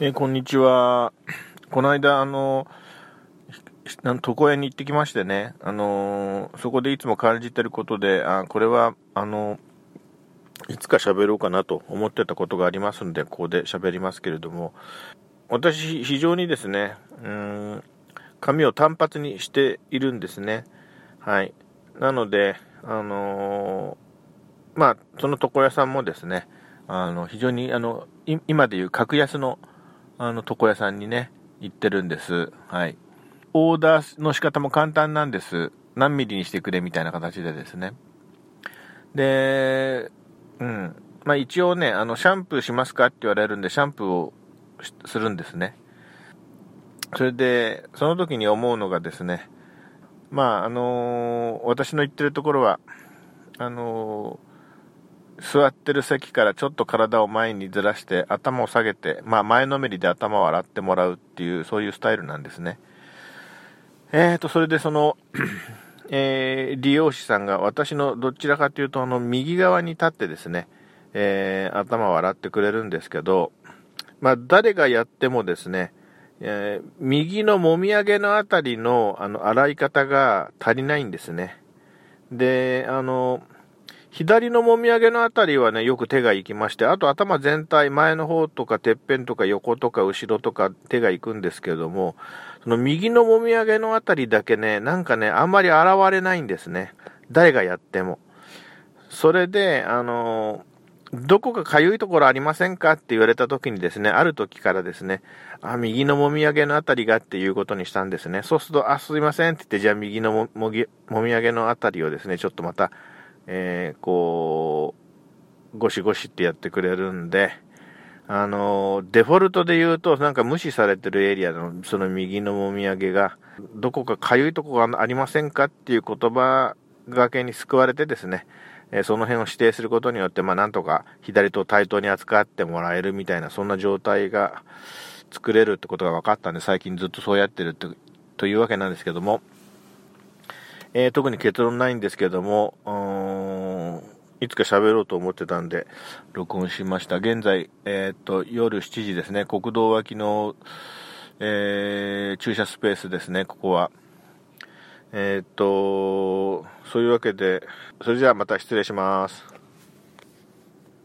えー、こんにちは。この間、あの、床屋に行ってきましてね、あのそこでいつも感じてることで、あこれは、あのいつか喋ろうかなと思ってたことがありますので、ここで喋りますけれども、私、非常にですね、うん、髪を単発にしているんですね。はい。なので、あのまあ、その床屋さんもですね、あの、非常に、あの、今でいう格安の、あの、床屋さんにね、行ってるんです。はい。オーダーの仕方も簡単なんです。何ミリにしてくれみたいな形でですね。で、うん。まあ一応ね、あの、シャンプーしますかって言われるんで、シャンプーをするんですね。それで、その時に思うのがですね、まあ、あのー、私の言ってるところは、あの座ってる席からちょっと体を前にずらして頭を下げて、まあ前のめりで頭を洗ってもらうっていう、そういうスタイルなんですね。えーと、それでその、えー、利用者さんが私のどちらかというとあの右側に立ってですね、えー、頭を洗ってくれるんですけど、まあ誰がやってもですね、えー、右のもみあげのあたりのあの洗い方が足りないんですね。で、あの、左のもみあげのあたりはね、よく手が行きまして、あと頭全体、前の方とか、てっぺんとか、横とか、後ろとか、手が行くんですけども、その右のもみあげのあたりだけね、なんかね、あんまり現れないんですね。誰がやっても。それで、あのどこか痒いところありませんかって言われた時にですね、ある時からですね、あ、右のもみあげのあたりがっていうことにしたんですね。そうすると、あ、すいませんって言って、じゃあ右のもももみあげのあたりをですね、ちょっとまた、えー、こう、ゴシゴシってやってくれるんで、あの、デフォルトで言うと、なんか無視されてるエリアの、その右のもみあげが、どこかかゆいとこがありませんかっていう言葉がけに救われてですね、え、その辺を指定することによって、まあ、なんとか左と対等に扱ってもらえるみたいな、そんな状態が作れるってことが分かったんで、最近ずっとそうやってるとというわけなんですけども、えー、特に結論ないんですけども、いつか喋ろうと思ってたんで、録音しました。現在、えー、っと、夜7時ですね、国道脇の、えー、駐車スペースですね、ここは。えー、っと、そういうわけで、それじゃあまた失礼します。